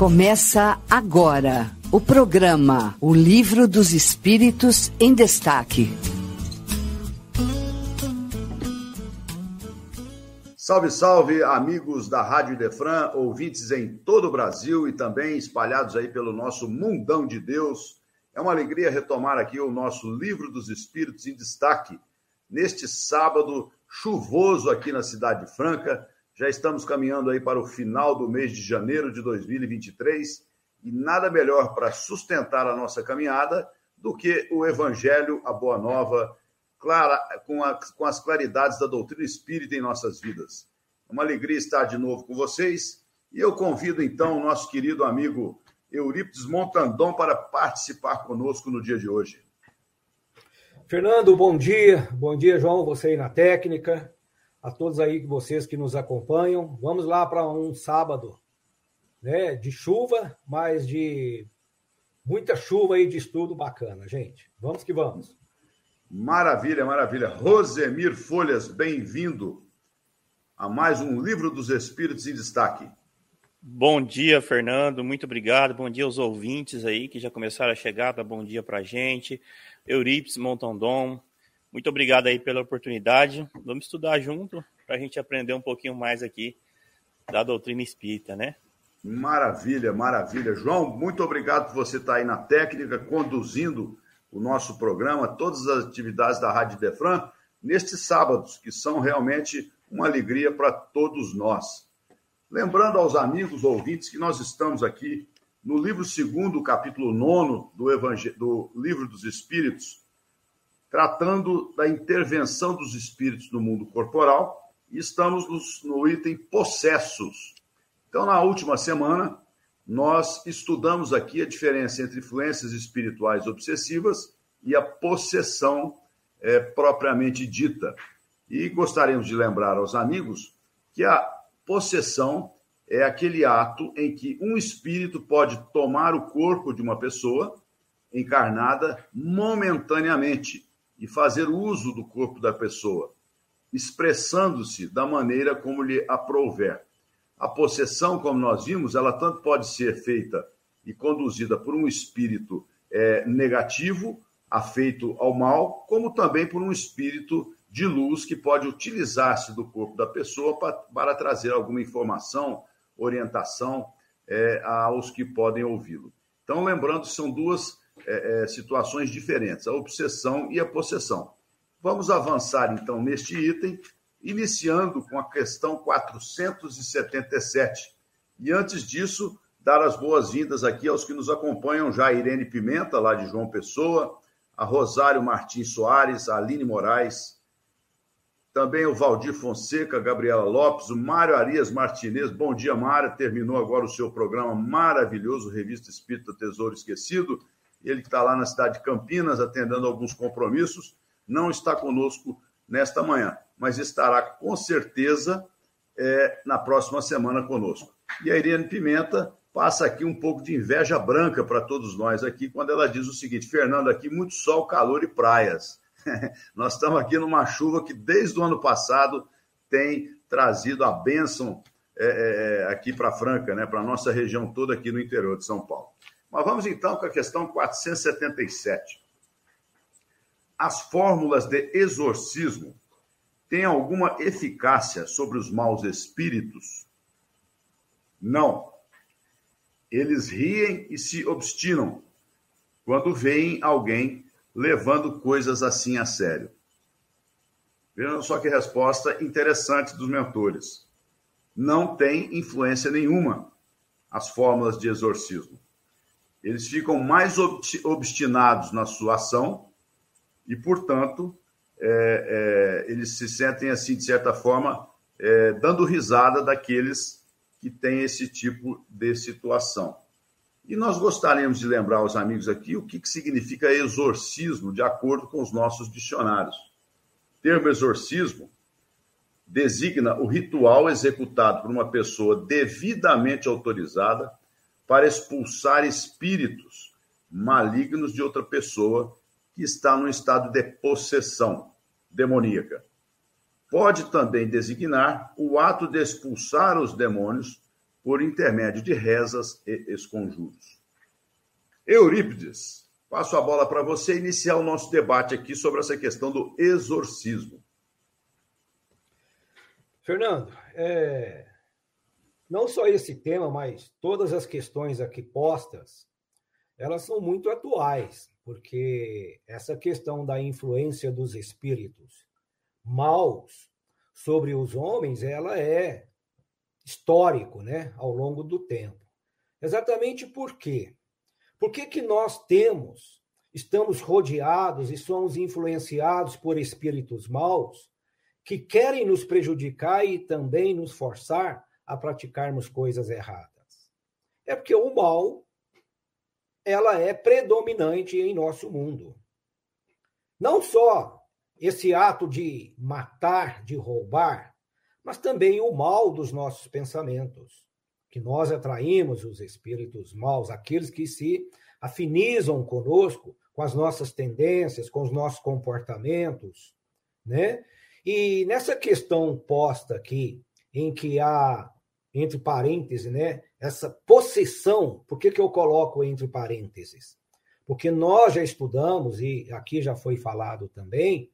Começa agora o programa O Livro dos Espíritos em Destaque. Salve, salve, amigos da Rádio Defran, ouvintes em todo o Brasil e também espalhados aí pelo nosso mundão de Deus. É uma alegria retomar aqui o nosso Livro dos Espíritos em Destaque, neste sábado chuvoso aqui na Cidade Franca, já estamos caminhando aí para o final do mês de janeiro de 2023 e nada melhor para sustentar a nossa caminhada do que o Evangelho, a Boa Nova, clara, com, a, com as claridades da doutrina espírita em nossas vidas. É uma alegria estar de novo com vocês e eu convido então o nosso querido amigo Eurípides Montandon para participar conosco no dia de hoje. Fernando, bom dia. Bom dia, João, você aí na técnica a todos aí vocês que nos acompanham. Vamos lá para um sábado, né, de chuva, mas de muita chuva e de estudo bacana, gente. Vamos que vamos. Maravilha, maravilha. Rosemir Folhas, bem-vindo a mais um Livro dos Espíritos em Destaque. Bom dia, Fernando. Muito obrigado. Bom dia aos ouvintes aí que já começaram a chegar. Bom dia para a gente. Eurípides Montandon, muito obrigado aí pela oportunidade. Vamos estudar junto para a gente aprender um pouquinho mais aqui da doutrina espírita, né? Maravilha, maravilha. João, muito obrigado por você estar aí na técnica, conduzindo o nosso programa, todas as atividades da Rádio Defran, nestes sábados, que são realmente uma alegria para todos nós. Lembrando aos amigos ouvintes que nós estamos aqui no livro segundo, capítulo 9 do, Evangel... do Livro dos Espíritos, tratando da intervenção dos espíritos no mundo corporal, e estamos no item possessos. Então, na última semana, nós estudamos aqui a diferença entre influências espirituais obsessivas e a possessão é, propriamente dita. E gostaríamos de lembrar aos amigos que a possessão é aquele ato em que um espírito pode tomar o corpo de uma pessoa encarnada momentaneamente e fazer uso do corpo da pessoa, expressando-se da maneira como lhe aprouver. A possessão, como nós vimos, ela tanto pode ser feita e conduzida por um espírito é, negativo, afeito ao mal, como também por um espírito de luz que pode utilizar-se do corpo da pessoa para, para trazer alguma informação, orientação é, aos que podem ouvi-lo. Então, lembrando, são duas é, é, situações diferentes, a obsessão e a possessão. Vamos avançar então neste item, iniciando com a questão 477. E antes disso, dar as boas-vindas aqui aos que nos acompanham já, a Irene Pimenta, lá de João Pessoa, a Rosário Martins Soares, a Aline Moraes, também o Valdir Fonseca, a Gabriela Lopes, o Mário Arias Martinez. Bom dia, Mário. Terminou agora o seu programa maravilhoso, Revista Espírita Tesouro Esquecido ele que está lá na cidade de Campinas, atendendo alguns compromissos, não está conosco nesta manhã, mas estará com certeza é, na próxima semana conosco. E a Irene Pimenta passa aqui um pouco de inveja branca para todos nós aqui, quando ela diz o seguinte: Fernando, aqui muito sol, calor e praias. nós estamos aqui numa chuva que desde o ano passado tem trazido a bênção é, é, é aqui para Franca, né, para a nossa região toda aqui no interior de São Paulo. Mas vamos então com a questão 477. As fórmulas de exorcismo têm alguma eficácia sobre os maus espíritos? Não. Eles riem e se obstinam quando veem alguém levando coisas assim a sério. Vejam só que resposta interessante dos mentores. Não tem influência nenhuma as fórmulas de exorcismo eles ficam mais obstinados na sua ação e, portanto, é, é, eles se sentem, assim, de certa forma, é, dando risada daqueles que têm esse tipo de situação. E nós gostaríamos de lembrar aos amigos aqui o que, que significa exorcismo, de acordo com os nossos dicionários. O termo exorcismo designa o ritual executado por uma pessoa devidamente autorizada para expulsar espíritos malignos de outra pessoa que está no estado de possessão demoníaca. Pode também designar o ato de expulsar os demônios por intermédio de rezas e esconjuros. Eurípides, passo a bola para você iniciar o nosso debate aqui sobre essa questão do exorcismo. Fernando, é... não só esse tema, mas todas as questões aqui postas, elas são muito atuais, porque essa questão da influência dos espíritos maus sobre os homens, ela é histórico, né, ao longo do tempo. Exatamente por quê? Por que, que nós temos, estamos rodeados e somos influenciados por espíritos maus que querem nos prejudicar e também nos forçar a praticarmos coisas erradas? É porque o mal ela é predominante em nosso mundo. Não só esse ato de matar, de roubar, mas também o mal dos nossos pensamentos, que nós atraímos os espíritos maus, aqueles que se afinizam conosco, com as nossas tendências, com os nossos comportamentos, né? E nessa questão posta aqui, em que há, entre parênteses, né, essa possessão, por que, que eu coloco entre parênteses? Porque nós já estudamos, e aqui já foi falado também,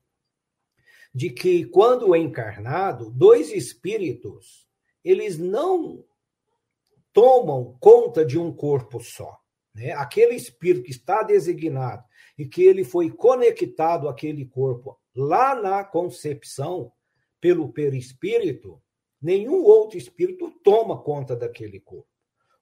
de que quando encarnado, dois espíritos, eles não tomam conta de um corpo só. Né? Aquele espírito que está designado e que ele foi conectado àquele corpo lá na concepção pelo perispírito, nenhum outro espírito toma conta daquele corpo.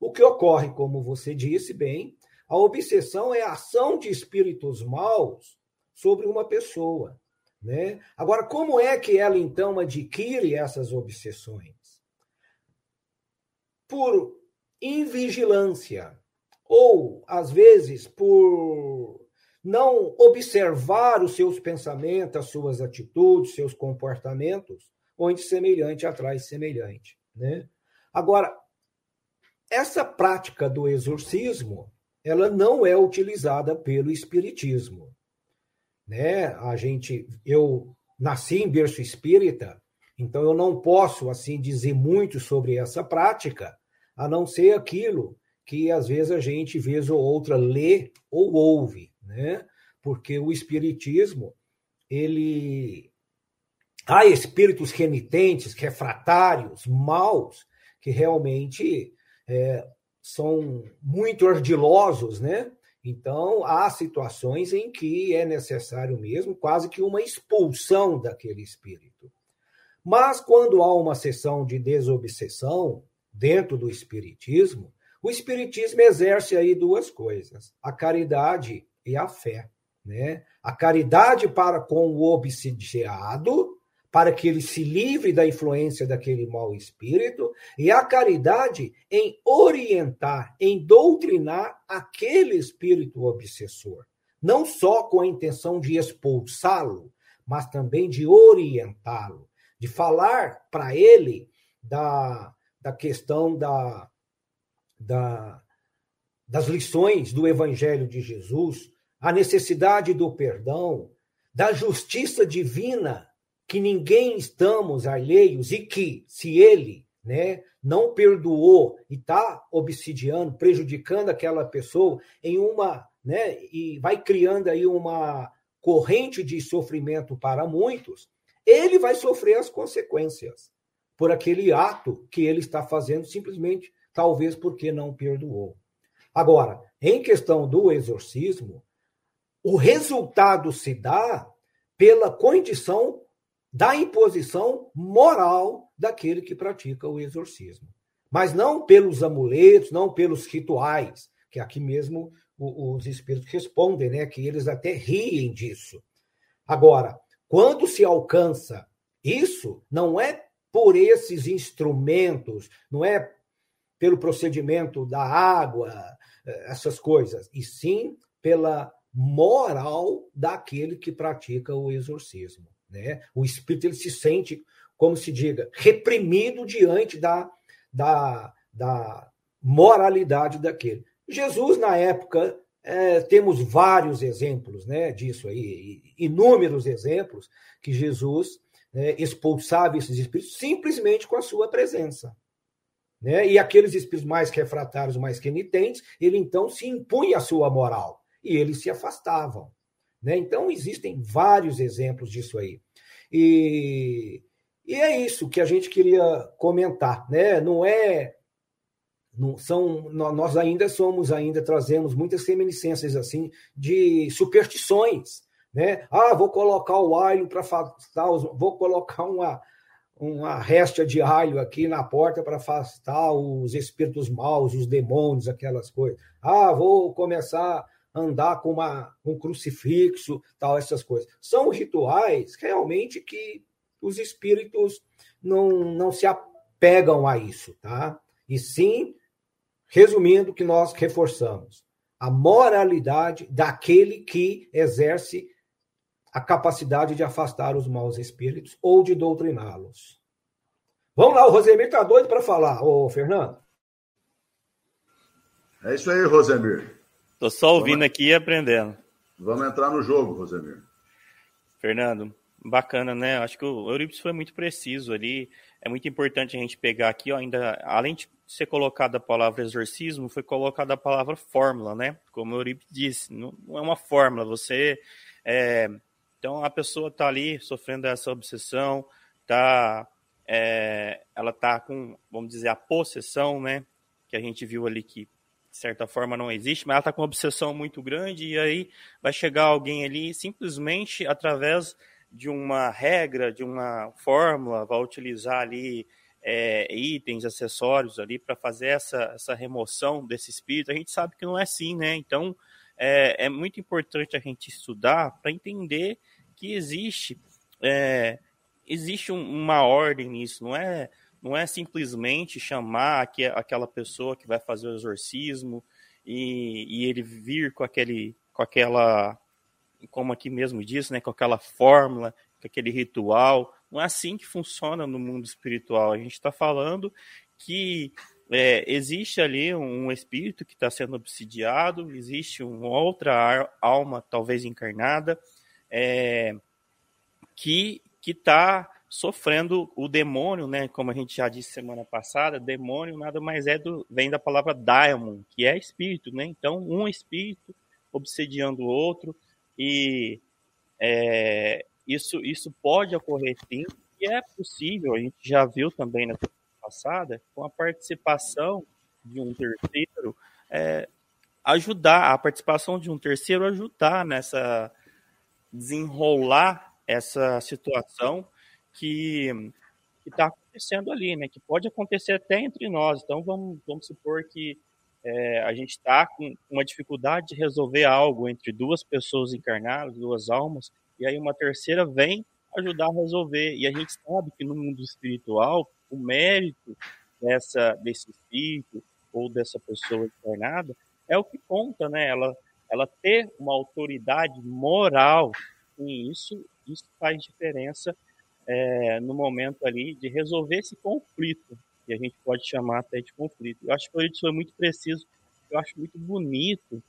O que ocorre, como você disse bem, a obsessão é a ação de espíritos maus sobre uma pessoa. Né? Agora, como é que ela então adquire essas obsessões? Por invigilância, ou às vezes por não observar os seus pensamentos, as suas atitudes, seus comportamentos, onde semelhante atrai semelhante. Né? Agora, essa prática do exorcismo, ela não é utilizada pelo espiritismo né? A gente, eu nasci em berço espírita, então eu não posso assim dizer muito sobre essa prática, a não ser aquilo que às vezes a gente vez ou outra lê ou ouve, né? Porque o espiritismo ele há espíritos renitentes, refratários, maus, que realmente é, são muito ardilosos, né? Então, há situações em que é necessário mesmo quase que uma expulsão daquele espírito. Mas, quando há uma sessão de desobsessão dentro do espiritismo, o espiritismo exerce aí duas coisas: a caridade e a fé. Né? A caridade para com o obsidiado para que ele se livre da influência daquele mau espírito, e a caridade em orientar, em doutrinar aquele espírito obsessor, não só com a intenção de expulsá-lo, mas também de orientá-lo, de falar para ele da, da questão da, da, das lições do Evangelho de Jesus, a necessidade do perdão, da justiça divina que ninguém estamos alheios e que, se ele né, não perdoou e está obsidiando, prejudicando aquela pessoa em uma. Né, e vai criando aí uma corrente de sofrimento para muitos, ele vai sofrer as consequências por aquele ato que ele está fazendo, simplesmente, talvez porque não perdoou. Agora, em questão do exorcismo, o resultado se dá pela condição da imposição moral daquele que pratica o exorcismo. Mas não pelos amuletos, não pelos rituais, que aqui mesmo os espíritos respondem, né, que eles até riem disso. Agora, quando se alcança isso, não é por esses instrumentos, não é pelo procedimento da água, eh, essas coisas, e sim pela moral daquele que pratica o exorcismo. Né? O espírito ele se sente, como se diga, reprimido diante da, da, da moralidade daquele. Jesus, na época, é, temos vários exemplos né, disso aí, inúmeros exemplos que Jesus né, expulsava esses espíritos simplesmente com a sua presença. Né? E aqueles espíritos mais refratários, mais penitentes, ele então se impunha a sua moral e eles se afastavam. Né? Então, existem vários exemplos disso aí. E, e é isso que a gente queria comentar. Né? Não é. Não, são, nós ainda somos, ainda trazemos muitas reminiscências assim de superstições. Né? Ah, vou colocar o alho para afastar os. Vou colocar uma, uma réstia de alho aqui na porta para afastar os espíritos maus, os demônios, aquelas coisas. Ah, vou começar andar com uma, um crucifixo, tal, essas coisas. São rituais realmente que os espíritos não, não se apegam a isso, tá? E sim, resumindo, que nós reforçamos a moralidade daquele que exerce a capacidade de afastar os maus espíritos ou de doutriná-los. Vamos lá, o Rosemir está doido para falar, ô Fernando. É isso aí, Rosemir. Tô só ouvindo Vamos... aqui e aprendendo. Vamos entrar no jogo, Rosemir. Fernando, bacana, né? Acho que o Euripides foi muito preciso ali. É muito importante a gente pegar aqui, ó, ainda além de ser colocada a palavra exorcismo, foi colocada a palavra fórmula, né? Como o Euripides disse, não, é uma fórmula. Você, é... então a pessoa está ali sofrendo essa obsessão, tá, é... ela está com, vamos dizer, a possessão, né? Que a gente viu ali que de certa forma não existe, mas ela está com uma obsessão muito grande e aí vai chegar alguém ali simplesmente através de uma regra, de uma fórmula, vai utilizar ali é, itens, acessórios ali para fazer essa, essa remoção desse espírito. A gente sabe que não é assim, né? Então é, é muito importante a gente estudar para entender que existe é, existe um, uma ordem nisso, não é não é simplesmente chamar aqui, aquela pessoa que vai fazer o exorcismo e, e ele vir com aquele, com aquela, como aqui mesmo diz, né, com aquela fórmula, com aquele ritual. Não é assim que funciona no mundo espiritual. A gente está falando que é, existe ali um espírito que está sendo obsidiado, existe uma outra alma, talvez encarnada, é, que está sofrendo o demônio, né? Como a gente já disse semana passada, demônio nada mais é do vem da palavra daimon, que é espírito, né? Então, um espírito obsediando o outro e é, isso isso pode ocorrer sim e é possível. A gente já viu também na passada com a participação de um terceiro é, ajudar a participação de um terceiro ajudar nessa desenrolar essa situação que está acontecendo ali, né? Que pode acontecer até entre nós. Então vamos, vamos supor que é, a gente está com uma dificuldade de resolver algo entre duas pessoas encarnadas, duas almas, e aí uma terceira vem ajudar a resolver. E a gente sabe que no mundo espiritual o mérito dessa desse espírito ou dessa pessoa encarnada é o que conta, né? Ela ela ter uma autoridade moral e isso isso faz diferença é, no momento ali de resolver esse conflito, que a gente pode chamar até de conflito. Eu acho que isso foi muito preciso, eu acho muito bonito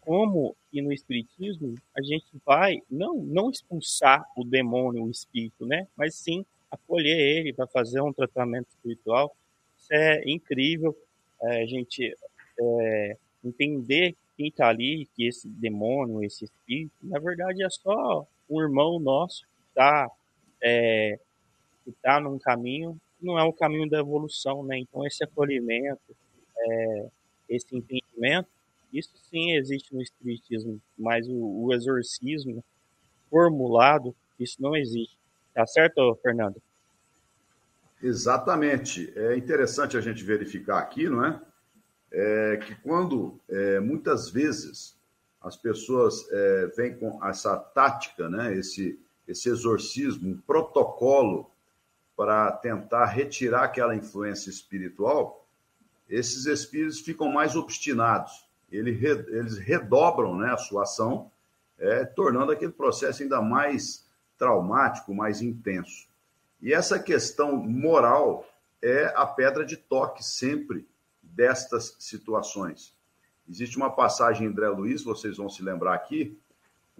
como e no espiritismo a gente vai não não expulsar o demônio, o espírito, né? Mas sim acolher ele para fazer um tratamento espiritual. Isso é incrível. É, a gente é, entender quem está ali, que esse demônio, esse espírito, na verdade é só um irmão nosso que está é, está num caminho não é o caminho da evolução, né? Então esse acolhimento, é, esse entendimento, isso sim existe no espiritismo, mas o, o, exorcismo formulado, isso não existe. Tá certo, Fernando? Exatamente. É interessante a gente verificar aqui, não é? é que quando é, muitas vezes as pessoas é, vêm com essa tática, né? Esse esse exorcismo, um protocolo para tentar retirar aquela influência espiritual, esses espíritos ficam mais obstinados. Eles redobram né, a sua ação, é, tornando aquele processo ainda mais traumático, mais intenso. E essa questão moral é a pedra de toque sempre destas situações. Existe uma passagem em André Luiz, vocês vão se lembrar aqui,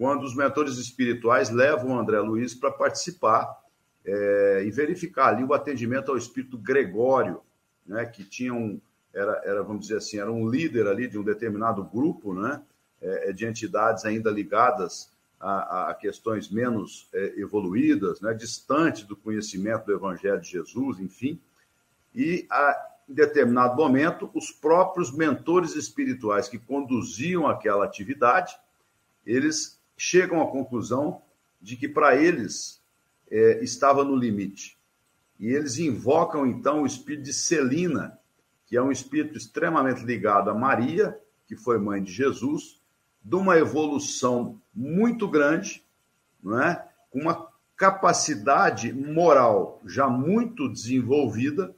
quando os mentores espirituais levam o André Luiz para participar é, e verificar ali o atendimento ao espírito Gregório, né, que tinha um, era, era, vamos dizer assim, era um líder ali de um determinado grupo, né, é, é de entidades ainda ligadas a, a questões menos é, evoluídas, né, distante do conhecimento do Evangelho de Jesus, enfim, e a, em determinado momento, os próprios mentores espirituais que conduziam aquela atividade, eles chegam à conclusão de que para eles é, estava no limite. E eles invocam então o espírito de Celina, que é um espírito extremamente ligado a Maria, que foi mãe de Jesus, de uma evolução muito grande, não é? com uma capacidade moral já muito desenvolvida,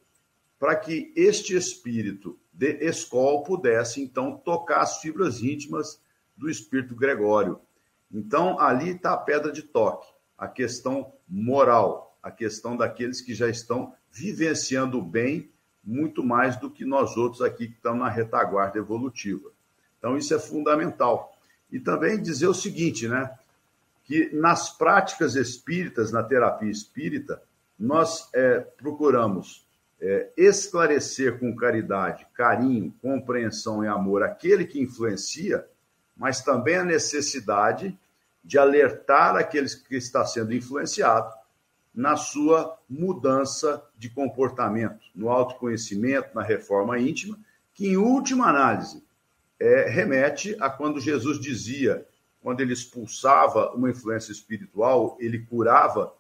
para que este espírito de Escol pudesse então tocar as fibras íntimas do espírito Gregório. Então, ali está a pedra de toque, a questão moral, a questão daqueles que já estão vivenciando o bem muito mais do que nós outros aqui que estamos na retaguarda evolutiva. Então, isso é fundamental. E também dizer o seguinte, né? Que nas práticas espíritas, na terapia espírita, nós é, procuramos é, esclarecer com caridade, carinho, compreensão e amor aquele que influencia, mas também a necessidade de alertar aqueles que está sendo influenciado na sua mudança de comportamento, no autoconhecimento, na reforma íntima, que em última análise é, remete a quando Jesus dizia, quando ele expulsava uma influência espiritual, ele curava,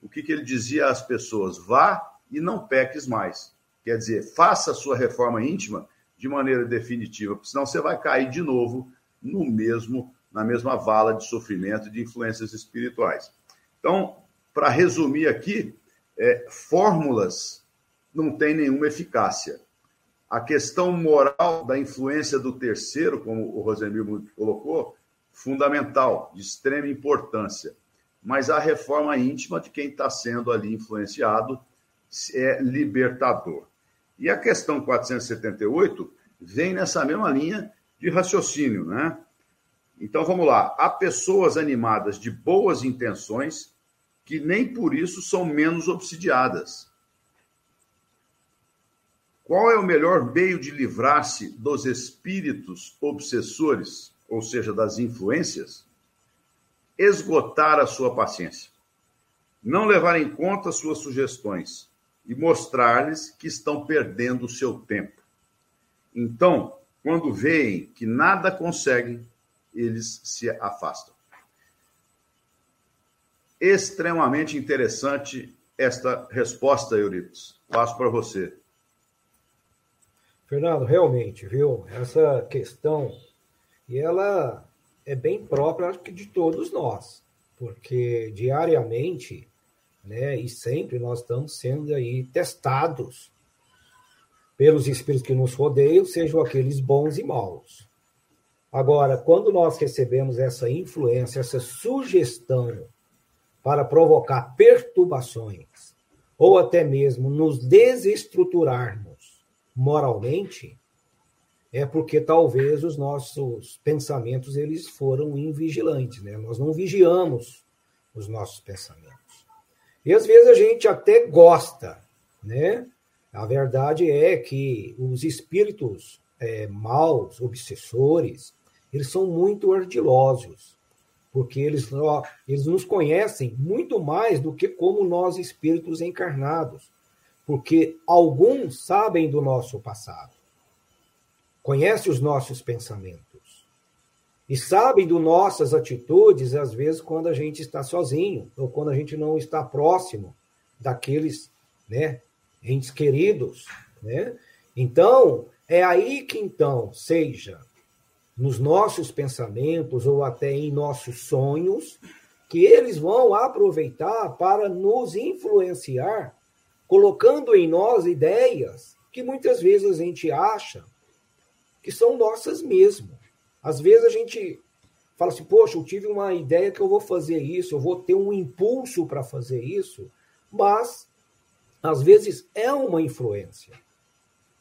o que, que ele dizia às pessoas? Vá e não peques mais. Quer dizer, faça a sua reforma íntima de maneira definitiva, senão você vai cair de novo no mesmo na mesma vala de sofrimento de influências espirituais. Então, para resumir aqui, é, fórmulas não têm nenhuma eficácia. A questão moral da influência do terceiro, como o Rosemir colocou, fundamental, de extrema importância. Mas a reforma íntima de quem está sendo ali influenciado é libertador. E a questão 478 vem nessa mesma linha de raciocínio, né? Então vamos lá. Há pessoas animadas de boas intenções que nem por isso são menos obsidiadas. Qual é o melhor meio de livrar-se dos espíritos obsessores, ou seja, das influências? Esgotar a sua paciência. Não levar em conta suas sugestões e mostrar-lhes que estão perdendo o seu tempo. Então, quando veem que nada conseguem, eles se afastam. Extremamente interessante esta resposta, Euripides. Passo para você. Fernando, realmente, viu? Essa questão, e ela é bem própria, acho que de todos nós, porque diariamente, né, e sempre nós estamos sendo aí testados pelos espíritos que nos rodeiam, sejam aqueles bons e maus. Agora, quando nós recebemos essa influência, essa sugestão para provocar perturbações, ou até mesmo nos desestruturarmos moralmente, é porque talvez os nossos pensamentos eles foram invigilantes, né? Nós não vigiamos os nossos pensamentos. E às vezes a gente até gosta, né? A verdade é que os espíritos é, maus, obsessores, eles são muito ardilosos, porque eles, ó, eles nos conhecem muito mais do que como nós espíritos encarnados, porque alguns sabem do nosso passado, conhecem os nossos pensamentos e sabem das nossas atitudes, às vezes, quando a gente está sozinho ou quando a gente não está próximo daqueles né, entes queridos. Né? Então, é aí que, então, seja nos nossos pensamentos ou até em nossos sonhos, que eles vão aproveitar para nos influenciar, colocando em nós ideias que muitas vezes a gente acha que são nossas mesmo. Às vezes a gente fala assim: "Poxa, eu tive uma ideia que eu vou fazer isso, eu vou ter um impulso para fazer isso", mas às vezes é uma influência.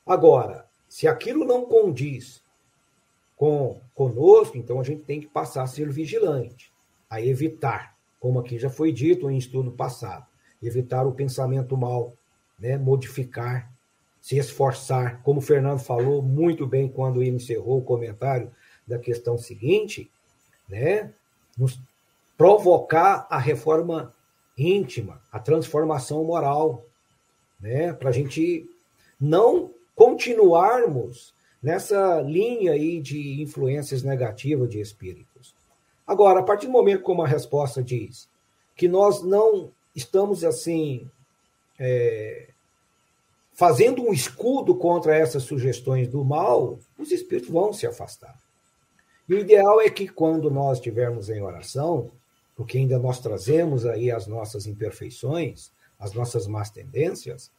Agora, se aquilo não condiz com conosco, então a gente tem que passar a ser vigilante, a evitar, como aqui já foi dito em estudo passado, evitar o pensamento mal, né, modificar se esforçar, como o Fernando falou muito bem quando ele encerrou o comentário da questão seguinte, né? Nos provocar a reforma íntima, a transformação moral, né? Para a gente não continuarmos nessa linha aí de influências negativas de espíritos. Agora, a partir do momento como a resposta diz que nós não estamos assim é, fazendo um escudo contra essas sugestões do mal, os espíritos vão se afastar. E o ideal é que quando nós estivermos em oração, porque ainda nós trazemos aí as nossas imperfeições, as nossas más tendências,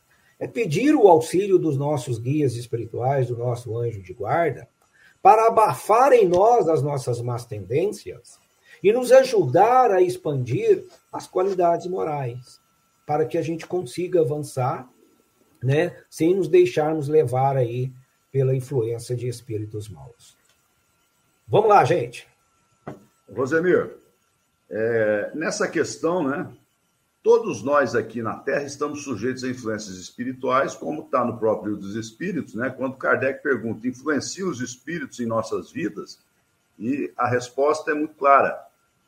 é pedir o auxílio dos nossos guias espirituais, do nosso anjo de guarda, para abafar em nós as nossas más tendências e nos ajudar a expandir as qualidades morais, para que a gente consiga avançar, né, sem nos deixarmos levar aí pela influência de espíritos maus. Vamos lá, gente. Rosemir, é, nessa questão, né, todos nós aqui na Terra estamos sujeitos a influências espirituais, como está no próprio dos Espíritos, né? Quando Kardec pergunta, influenciam os espíritos em nossas vidas? E a resposta é muito clara.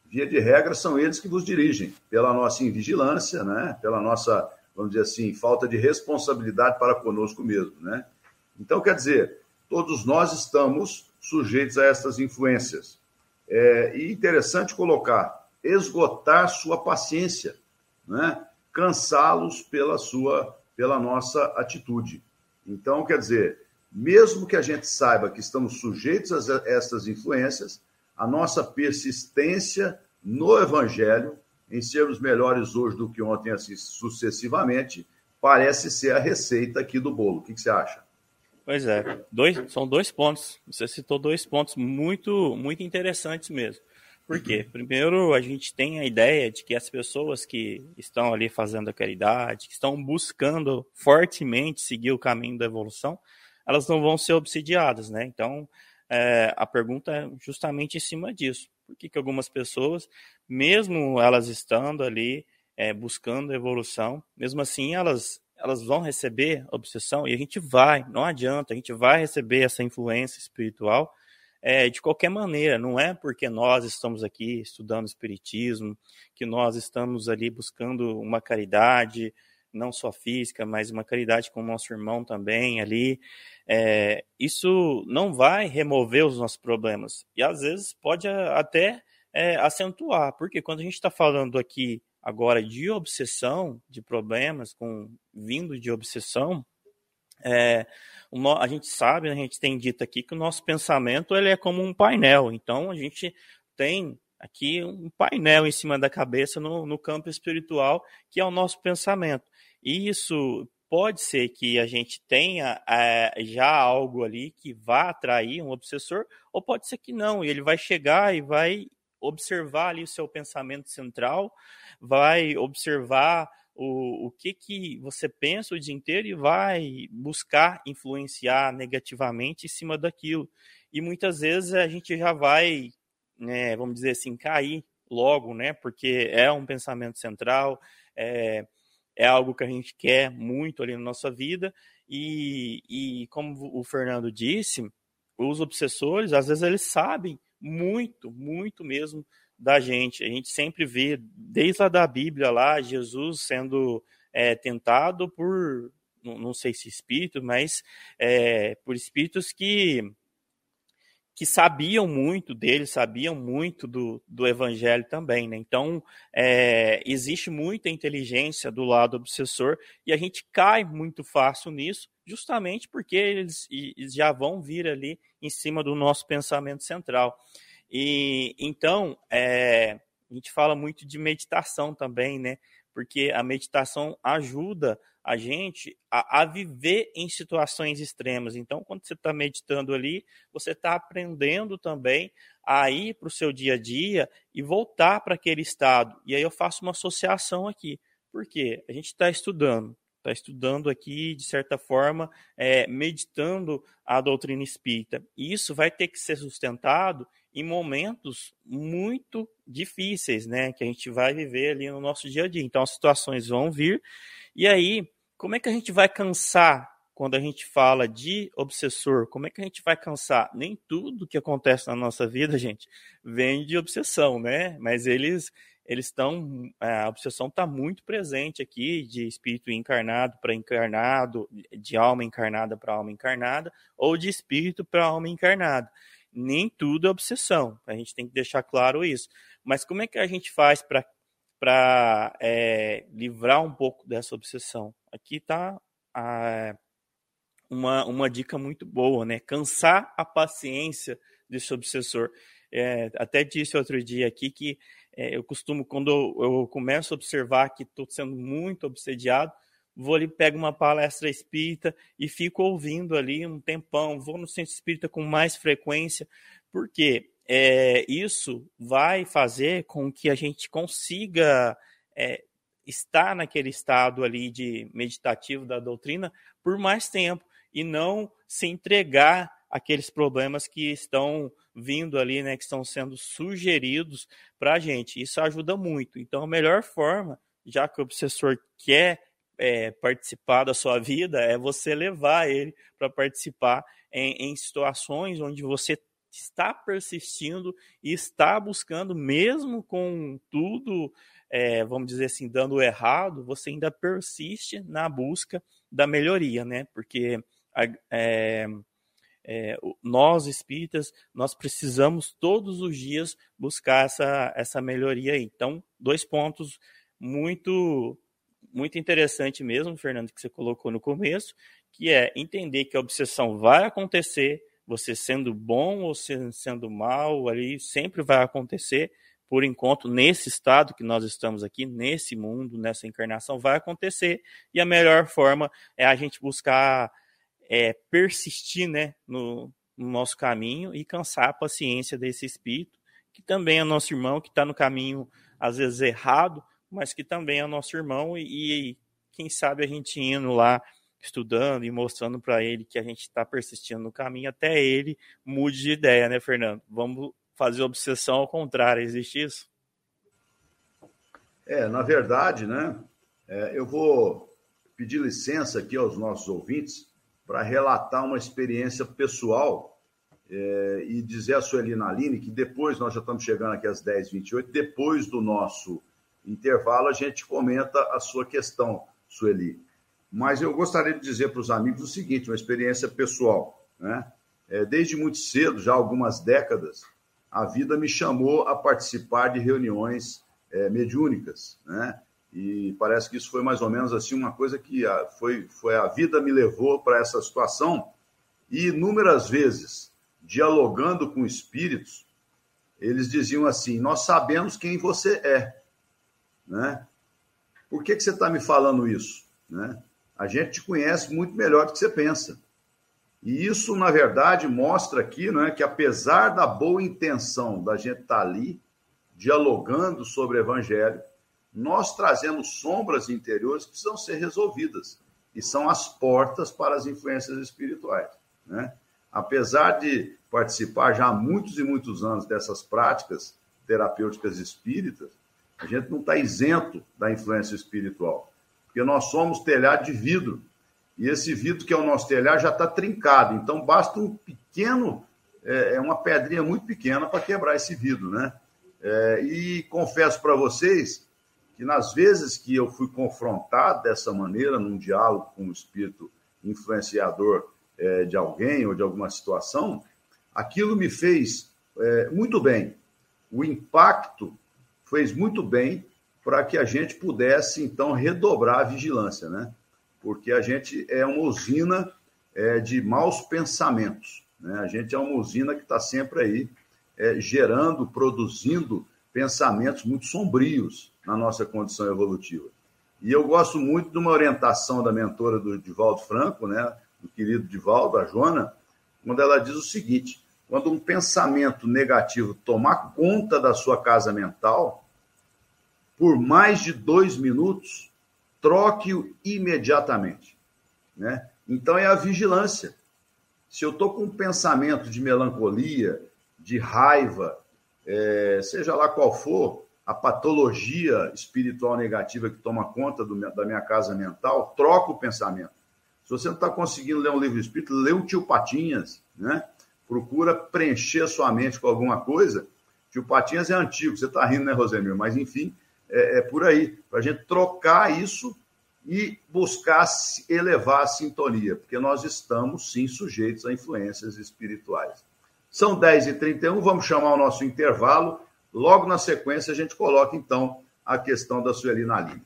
Via de regra, são eles que vos dirigem, pela nossa invigilância, né? Pela nossa, vamos dizer assim, falta de responsabilidade para conosco mesmo, né? Então, quer dizer, todos nós estamos sujeitos a essas influências. É, e interessante colocar, esgotar sua paciência né, cansá-los pela sua, pela nossa atitude. Então, quer dizer, mesmo que a gente saiba que estamos sujeitos a essas influências, a nossa persistência no Evangelho, em sermos melhores hoje do que ontem, assim sucessivamente, parece ser a receita aqui do bolo. O que, que você acha? Pois é, dois, são dois pontos. Você citou dois pontos muito, muito interessantes mesmo. Por quê? Primeiro, a gente tem a ideia de que as pessoas que estão ali fazendo a caridade, que estão buscando fortemente seguir o caminho da evolução, elas não vão ser obsidiadas, né? Então, é, a pergunta é justamente em cima disso. Por que, que algumas pessoas, mesmo elas estando ali é, buscando a evolução, mesmo assim elas elas vão receber obsessão e a gente vai, não adianta, a gente vai receber essa influência espiritual é, de qualquer maneira, não é porque nós estamos aqui estudando Espiritismo, que nós estamos ali buscando uma caridade, não só física, mas uma caridade com o nosso irmão também ali. É, isso não vai remover os nossos problemas. E às vezes pode até é, acentuar, porque quando a gente está falando aqui agora de obsessão, de problemas com vindo de obsessão, é, a gente sabe, a gente tem dito aqui que o nosso pensamento ele é como um painel. Então a gente tem aqui um painel em cima da cabeça no, no campo espiritual que é o nosso pensamento. E isso pode ser que a gente tenha é, já algo ali que vá atrair um obsessor, ou pode ser que não, e ele vai chegar e vai observar ali o seu pensamento central, vai observar o, o que, que você pensa o dia inteiro e vai buscar influenciar negativamente em cima daquilo. E muitas vezes a gente já vai, né, vamos dizer assim, cair logo, né? Porque é um pensamento central, é, é algo que a gente quer muito ali na nossa vida. E, e como o Fernando disse, os obsessores, às vezes, eles sabem muito, muito mesmo da gente. A gente sempre vê, desde lá da Bíblia, lá, Jesus sendo é, tentado por, não sei se espíritos, mas é, por espíritos que que sabiam muito dele, sabiam muito do, do evangelho também, né? Então, é, existe muita inteligência do lado obsessor e a gente cai muito fácil nisso, justamente porque eles, eles já vão vir ali em cima do nosso pensamento central. E então, é, a gente fala muito de meditação também, né? Porque a meditação ajuda a gente a, a viver em situações extremas. Então, quando você está meditando ali, você está aprendendo também a ir para o seu dia a dia e voltar para aquele estado. E aí eu faço uma associação aqui. Por quê? A gente está estudando, está estudando aqui, de certa forma, é, meditando a doutrina espírita. E isso vai ter que ser sustentado em momentos muito difíceis, né, que a gente vai viver ali no nosso dia a dia. Então as situações vão vir e aí como é que a gente vai cansar quando a gente fala de obsessor, como é que a gente vai cansar? Nem tudo que acontece na nossa vida, gente, vem de obsessão, né? Mas eles eles estão a obsessão está muito presente aqui de espírito encarnado para encarnado, de alma encarnada para alma encarnada, ou de espírito para alma encarnada. Nem tudo é obsessão. A gente tem que deixar claro isso. Mas como é que a gente faz para para é, livrar um pouco dessa obsessão? Aqui está uma, uma dica muito boa, né? Cansar a paciência desse obsessor. É, até disse outro dia aqui que é, eu costumo, quando eu, eu, começo a observar que estou sendo muito obsediado, vou ali, pego uma palestra espírita e fico ouvindo ali um tempão, vou no centro espírita com mais frequência, porque é, isso vai fazer com que a gente consiga é, estar naquele estado ali de meditativo da doutrina por mais tempo e não se entregar aqueles problemas que estão vindo ali, né, que estão sendo sugeridos para a gente. Isso ajuda muito. Então, a melhor forma, já que o obsessor quer é, participar da sua vida, é você levar ele para participar em, em situações onde você está persistindo e está buscando, mesmo com tudo, é, vamos dizer assim, dando errado, você ainda persiste na busca da melhoria, né? Porque é, é, nós espíritas, nós precisamos todos os dias buscar essa, essa melhoria aí. Então, dois pontos muito muito interessante mesmo, Fernando, que você colocou no começo, que é entender que a obsessão vai acontecer, você sendo bom ou sendo mal, ali sempre vai acontecer. Por enquanto, nesse estado que nós estamos aqui, nesse mundo, nessa encarnação, vai acontecer. E a melhor forma é a gente buscar é, persistir né, no, no nosso caminho e cansar a paciência desse espírito, que também é nosso irmão, que está no caminho, às vezes, errado, mas que também é nosso irmão, e, e quem sabe a gente indo lá estudando e mostrando para ele que a gente está persistindo no caminho, até ele mude de ideia, né, Fernando? Vamos fazer obsessão ao contrário, existe isso? É, na verdade, né, é, eu vou pedir licença aqui aos nossos ouvintes para relatar uma experiência pessoal é, e dizer a Sueli Naline que depois, nós já estamos chegando aqui às 10h28, depois do nosso intervalo, a gente comenta a sua questão, Sueli. Mas eu gostaria de dizer para os amigos o seguinte, uma experiência pessoal. Né? É, desde muito cedo, já algumas décadas, a vida me chamou a participar de reuniões é, mediúnicas, né? E parece que isso foi mais ou menos assim uma coisa que a, foi, foi a vida me levou para essa situação. E inúmeras vezes, dialogando com espíritos, eles diziam assim: Nós sabemos quem você é. Né? Por que, que você está me falando isso? Né? A gente te conhece muito melhor do que você pensa. E isso, na verdade, mostra aqui né, que, apesar da boa intenção da gente estar tá ali, dialogando sobre o Evangelho, nós trazemos sombras interiores que precisam ser resolvidas e são as portas para as influências espirituais. Né? Apesar de participar já há muitos e muitos anos dessas práticas terapêuticas espíritas, a gente não está isento da influência espiritual, porque nós somos telhado de vidro e esse vidro que é o nosso telhado já está trincado, então basta um pequeno, é, é uma pedrinha muito pequena para quebrar esse vidro, né? É, e confesso para vocês que nas vezes que eu fui confrontado dessa maneira, num diálogo com o espírito influenciador é, de alguém ou de alguma situação, aquilo me fez é, muito bem. O impacto fez muito bem para que a gente pudesse, então, redobrar a vigilância, né? Porque a gente é uma usina é, de maus pensamentos, né? A gente é uma usina que está sempre aí é, gerando, produzindo pensamentos muito sombrios na nossa condição evolutiva. E eu gosto muito de uma orientação da mentora do Divaldo Franco, né, do querido Divaldo, a Joana, quando ela diz o seguinte: quando um pensamento negativo tomar conta da sua casa mental, por mais de dois minutos, troque-o imediatamente. Né? Então é a vigilância. Se eu estou com um pensamento de melancolia, de raiva, é, seja lá qual for a patologia espiritual negativa que toma conta do, da minha casa mental, troca o pensamento. Se você não está conseguindo ler um livro espírita, lê o Tio Patinhas, né? Procura preencher sua mente com alguma coisa. Tio Patinhas é antigo, você está rindo, né, Rosemir? Mas, enfim, é, é por aí, para a gente trocar isso e buscar elevar a sintonia, porque nós estamos, sim, sujeitos a influências espirituais. São 10h31, vamos chamar o nosso intervalo. Logo na sequência, a gente coloca, então, a questão da Sueli na linha.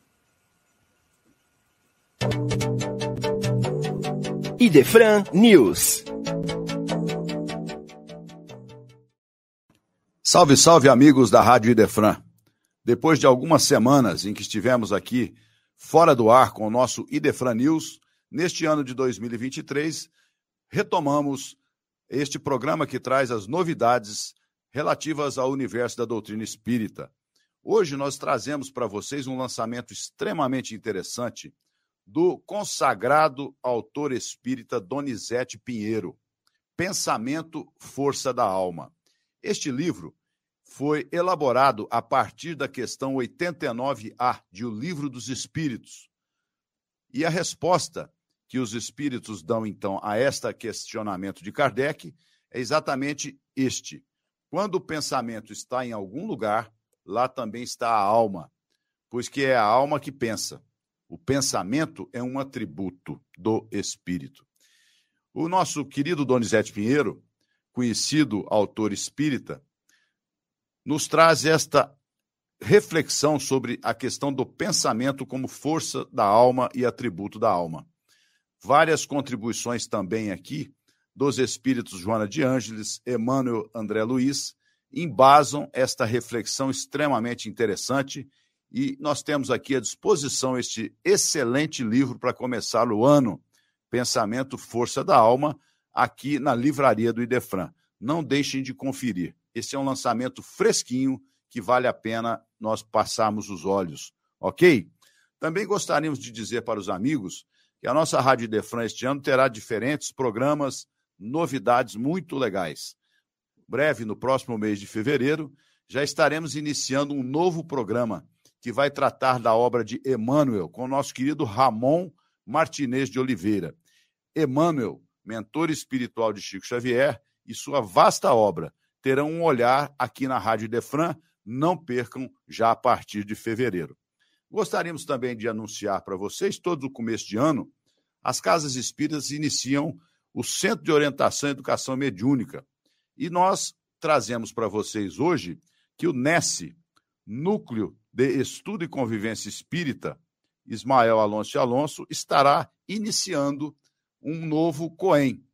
Idefran News. Salve, salve, amigos da Rádio Idefran. Depois de algumas semanas em que estivemos aqui fora do ar com o nosso Idefran News, neste ano de 2023, retomamos este programa que traz as novidades relativas ao universo da doutrina espírita. Hoje nós trazemos para vocês um lançamento extremamente interessante do consagrado autor espírita Donizete Pinheiro, Pensamento, Força da Alma. Este livro foi elaborado a partir da questão 89A de O Livro dos Espíritos. E a resposta que os espíritos dão, então, a este questionamento de Kardec é exatamente este. Quando o pensamento está em algum lugar, lá também está a alma, pois que é a alma que pensa. O pensamento é um atributo do espírito. O nosso querido Donizete Pinheiro, conhecido autor espírita, nos traz esta reflexão sobre a questão do pensamento como força da alma e atributo da alma. Várias contribuições também aqui dos espíritos Joana de Ângeles, Emmanuel André Luiz, embasam esta reflexão extremamente interessante e nós temos aqui à disposição este excelente livro para começar o ano, Pensamento Força da Alma, aqui na livraria do Idefran. Não deixem de conferir. Esse é um lançamento fresquinho que vale a pena nós passarmos os olhos, ok? Também gostaríamos de dizer para os amigos que a nossa Rádio Idefran este ano terá diferentes programas, novidades muito legais. Breve, no próximo mês de fevereiro, já estaremos iniciando um novo programa que vai tratar da obra de Emmanuel, com o nosso querido Ramon Martinez de Oliveira. Emmanuel, mentor espiritual de Chico Xavier, e sua vasta obra terão um olhar aqui na Rádio Defran. Não percam já a partir de fevereiro. Gostaríamos também de anunciar para vocês, todo o começo de ano, as casas espíritas iniciam o Centro de Orientação e Educação Mediúnica. E nós trazemos para vocês hoje que o NESE, Núcleo de Estudo e Convivência Espírita, Ismael Alonso de Alonso, estará iniciando um novo COEM.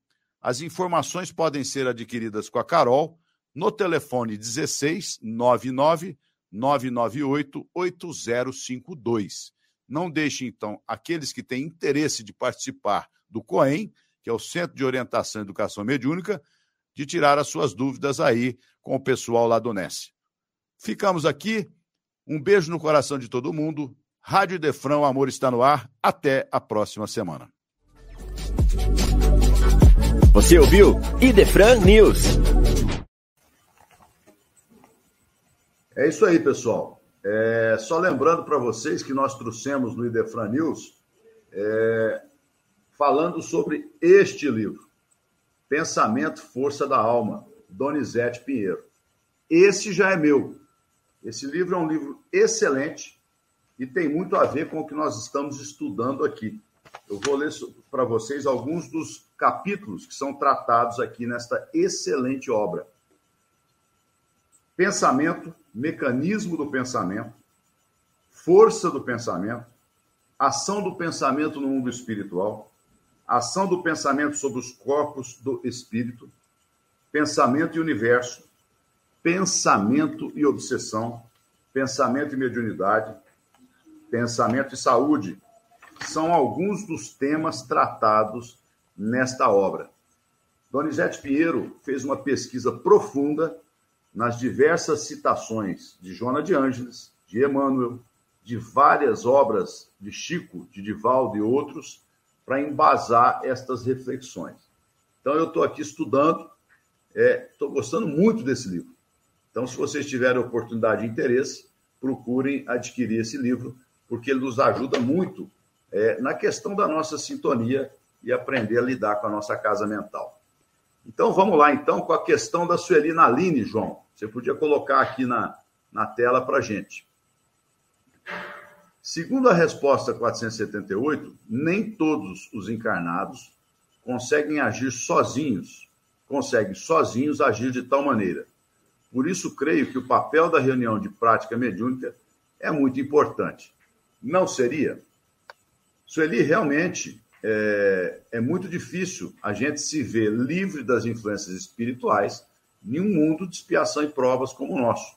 As informações podem ser adquiridas com a Carol no telefone 16 99 998 8052. Não deixe, então, aqueles que têm interesse de participar do COEM, que é o Centro de Orientação e Educação Mediúnica, de tirar as suas dúvidas aí com o pessoal lá do NES. Ficamos aqui um beijo no coração de todo mundo. Rádio Defrão, o amor está no ar. Até a próxima semana. Você ouviu Idefran News. É isso aí, pessoal. É, só lembrando para vocês que nós trouxemos no Idefran News é, falando sobre este livro, Pensamento, Força da Alma, Donizete Pinheiro. Esse já é meu. Esse livro é um livro excelente e tem muito a ver com o que nós estamos estudando aqui. Eu vou ler para vocês alguns dos capítulos que são tratados aqui nesta excelente obra. Pensamento, mecanismo do pensamento, força do pensamento, ação do pensamento no mundo espiritual, ação do pensamento sobre os corpos do espírito, pensamento e universo, pensamento e obsessão, pensamento e mediunidade, pensamento e saúde. São alguns dos temas tratados nesta obra. Donizete Pinheiro fez uma pesquisa profunda nas diversas citações de Joana de Ângeles, de Emmanuel, de várias obras de Chico, de Divaldo e outros, para embasar estas reflexões. Então, eu estou aqui estudando, estou é, gostando muito desse livro. Então, se vocês tiverem oportunidade e interesse, procurem adquirir esse livro, porque ele nos ajuda muito é, na questão da nossa sintonia e aprender a lidar com a nossa casa mental. Então vamos lá então com a questão da Sueli Naline, João. Você podia colocar aqui na, na tela para gente. Segundo a resposta 478, nem todos os encarnados conseguem agir sozinhos, conseguem sozinhos agir de tal maneira. Por isso, creio que o papel da reunião de prática mediúnica é muito importante. Não seria? Sueli, realmente é, é muito difícil a gente se ver livre das influências espirituais em um mundo de expiação e provas como o nosso.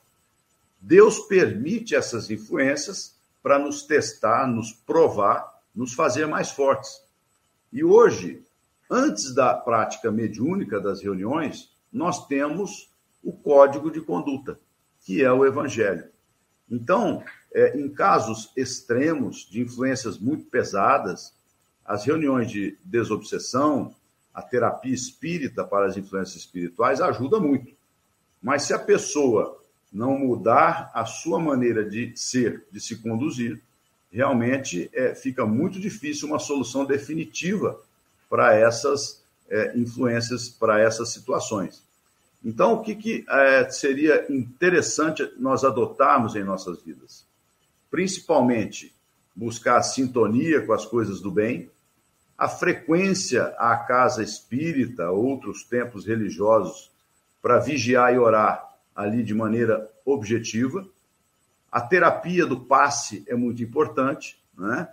Deus permite essas influências para nos testar, nos provar, nos fazer mais fortes. E hoje, antes da prática mediúnica das reuniões, nós temos o código de conduta, que é o Evangelho. Então, é, em casos extremos de influências muito pesadas, as reuniões de desobsessão, a terapia espírita para as influências espirituais ajuda muito. Mas se a pessoa não mudar a sua maneira de ser, de se conduzir, realmente é, fica muito difícil uma solução definitiva para essas é, influências, para essas situações. Então, o que, que é, seria interessante nós adotarmos em nossas vidas? Principalmente, buscar a sintonia com as coisas do bem, a frequência à casa espírita, outros templos religiosos, para vigiar e orar ali de maneira objetiva. A terapia do passe é muito importante, né?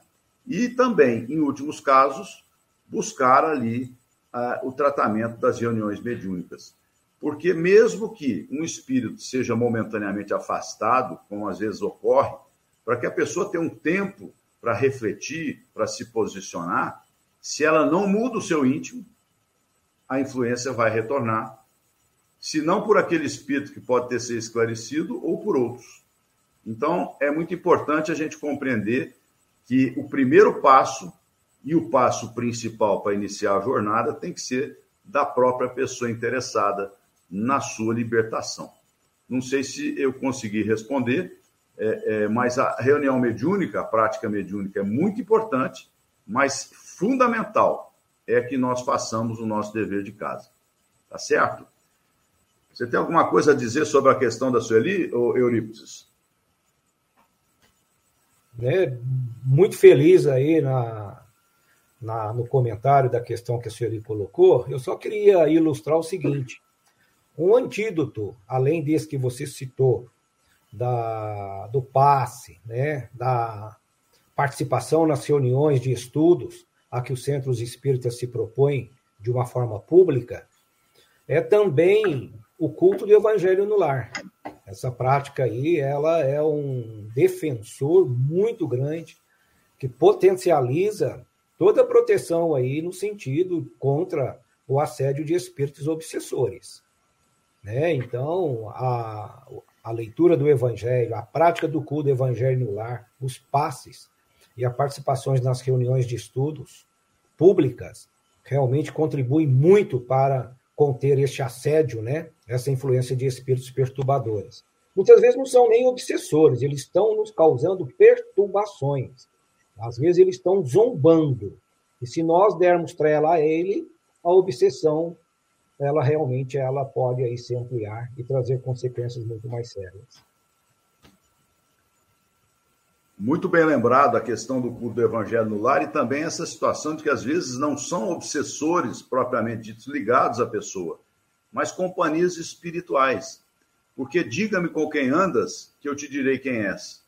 E também, em últimos casos, buscar ali uh, o tratamento das reuniões mediúnicas. Porque mesmo que um espírito seja momentaneamente afastado, como às vezes ocorre, para que a pessoa tenha um tempo para refletir, para se posicionar, se ela não muda o seu íntimo, a influência vai retornar se não por aquele espírito que pode ter sido esclarecido ou por outros. Então, é muito importante a gente compreender que o primeiro passo e o passo principal para iniciar a jornada tem que ser da própria pessoa interessada na sua libertação. Não sei se eu consegui responder, é, é, mas a reunião mediúnica, a prática mediúnica é muito importante, mas fundamental é que nós façamos o nosso dever de casa. Tá certo? Você tem alguma coisa a dizer sobre a questão da Sueli, ou Eurípides? É, muito feliz aí na, na, no comentário da questão que a Sueli colocou. Eu só queria ilustrar o seguinte: um antídoto, além desse que você citou, da, do passe, né, da participação nas reuniões de estudos a que os centros espíritas se propõem de uma forma pública, é também o culto do evangelho no lar. Essa prática aí, ela é um defensor muito grande que potencializa toda a proteção aí no sentido contra o assédio de espíritos obsessores. Né? Então, a, a leitura do evangelho, a prática do culto do evangelho no lar, os passes e as participações nas reuniões de estudos públicas realmente contribuem muito para conter este assédio, né? essa influência de espíritos perturbadores. Muitas vezes não são nem obsessores, eles estão nos causando perturbações. Às vezes eles estão zombando. E se nós dermos trela a ele, a obsessão, ela realmente ela pode aí se ampliar e trazer consequências muito mais sérias. Muito bem lembrado a questão do culto do evangelho no lar e também essa situação de que às vezes não são obsessores propriamente ditos ligados à pessoa, mas companhias espirituais. Porque diga-me com quem andas, que eu te direi quem és.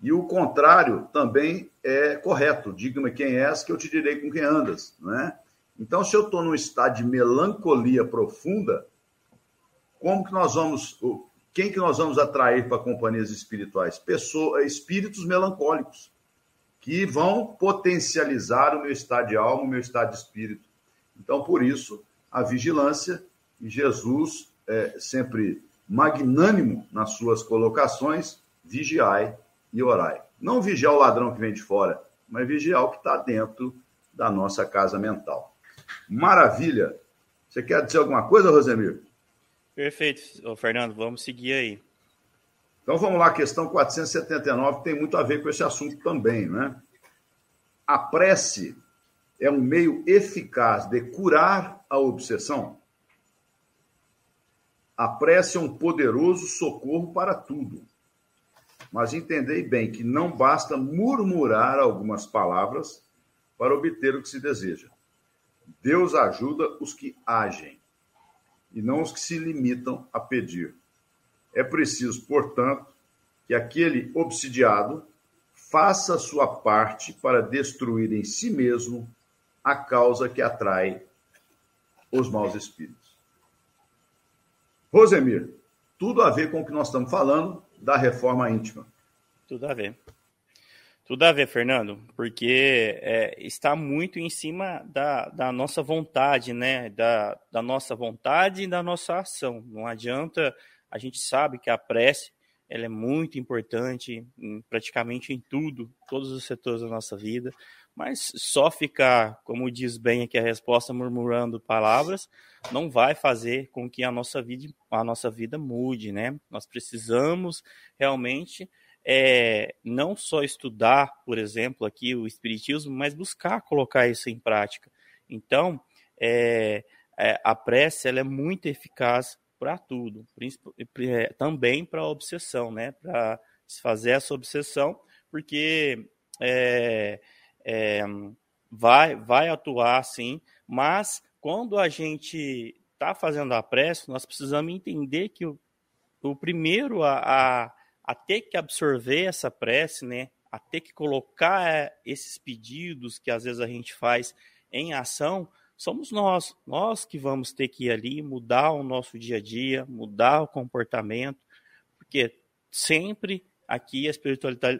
E o contrário também é correto. Diga-me quem és, que eu te direi com quem andas. Né? Então, se eu estou num estado de melancolia profunda, como que nós vamos quem que nós vamos atrair para companhias espirituais? Pessoas, espíritos melancólicos, que vão potencializar o meu estado de alma, o meu estado de espírito. Então, por isso, a vigilância, e Jesus, é, sempre magnânimo nas suas colocações, vigiai e orai. Não vigiar o ladrão que vem de fora, mas vigiar o que está dentro da nossa casa mental. Maravilha! Você quer dizer alguma coisa, Rosemir? Perfeito, Fernando, vamos seguir aí. Então vamos lá, questão 479 tem muito a ver com esse assunto também, né? A prece é um meio eficaz de curar a obsessão? A prece é um poderoso socorro para tudo. Mas entendei bem que não basta murmurar algumas palavras para obter o que se deseja. Deus ajuda os que agem e não os que se limitam a pedir. É preciso, portanto, que aquele obsidiado faça sua parte para destruir em si mesmo a causa que atrai os maus espíritos. Rosemir, tudo a ver com o que nós estamos falando da reforma íntima. Tudo a ver. Tudo a ver, Fernando, porque é, está muito em cima da, da nossa vontade, né? Da, da nossa vontade e da nossa ação. Não adianta, a gente sabe que a prece ela é muito importante em, praticamente em tudo, todos os setores da nossa vida, mas só ficar, como diz bem aqui a resposta, murmurando palavras, não vai fazer com que a nossa vida, a nossa vida mude, né? Nós precisamos realmente é, não só estudar, por exemplo, aqui o Espiritismo, mas buscar colocar isso em prática. Então, é, é, a prece ela é muito eficaz para tudo, é, também para a obsessão, né? Para fazer essa obsessão, porque é, é, vai, vai atuar sim, mas quando a gente está fazendo a prece, nós precisamos entender que o, o primeiro a, a a ter que absorver essa prece, né? A ter que colocar eh, esses pedidos que às vezes a gente faz em ação, somos nós, nós que vamos ter que ir ali mudar o nosso dia a dia, mudar o comportamento, porque sempre aqui a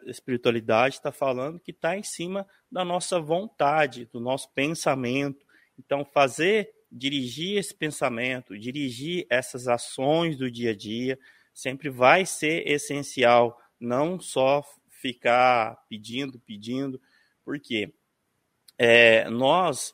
espiritualidade está falando que está em cima da nossa vontade, do nosso pensamento. Então, fazer, dirigir esse pensamento, dirigir essas ações do dia a dia, sempre vai ser essencial, não só ficar pedindo, pedindo, porque é, nós,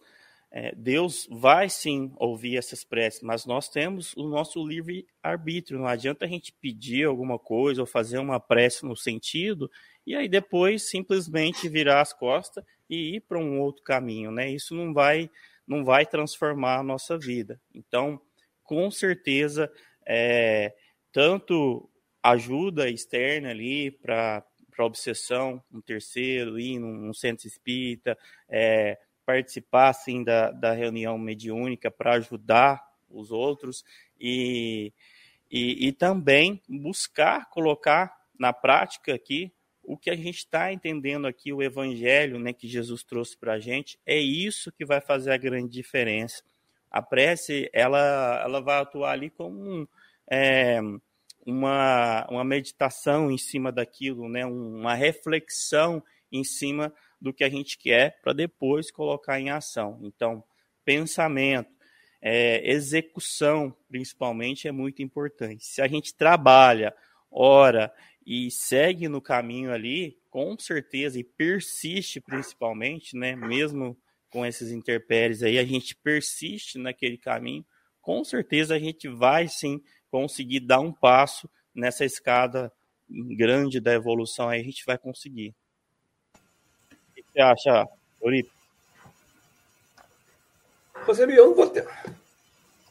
é, Deus vai sim ouvir essas preces, mas nós temos o nosso livre arbítrio. Não adianta a gente pedir alguma coisa ou fazer uma prece no sentido e aí depois simplesmente virar as costas e ir para um outro caminho, né? Isso não vai não vai transformar a nossa vida. Então, com certeza, é, tanto ajuda externa ali para obsessão, um terceiro, ir num, num centro espírita, é, participar assim da, da reunião mediúnica para ajudar os outros e, e, e, também buscar colocar na prática aqui o que a gente está entendendo aqui, o evangelho né, que Jesus trouxe para a gente, é isso que vai fazer a grande diferença. A prece, ela, ela vai atuar ali como um, é, uma, uma meditação em cima daquilo, né? uma reflexão em cima do que a gente quer para depois colocar em ação. Então, pensamento, é, execução, principalmente, é muito importante. Se a gente trabalha, ora e segue no caminho ali, com certeza, e persiste principalmente, né? mesmo com esses interpéries aí, a gente persiste naquele caminho, com certeza a gente vai sim conseguir dar um passo nessa escada grande da evolução, aí a gente vai conseguir. O que você acha, Euripe? Você eu não vou ter...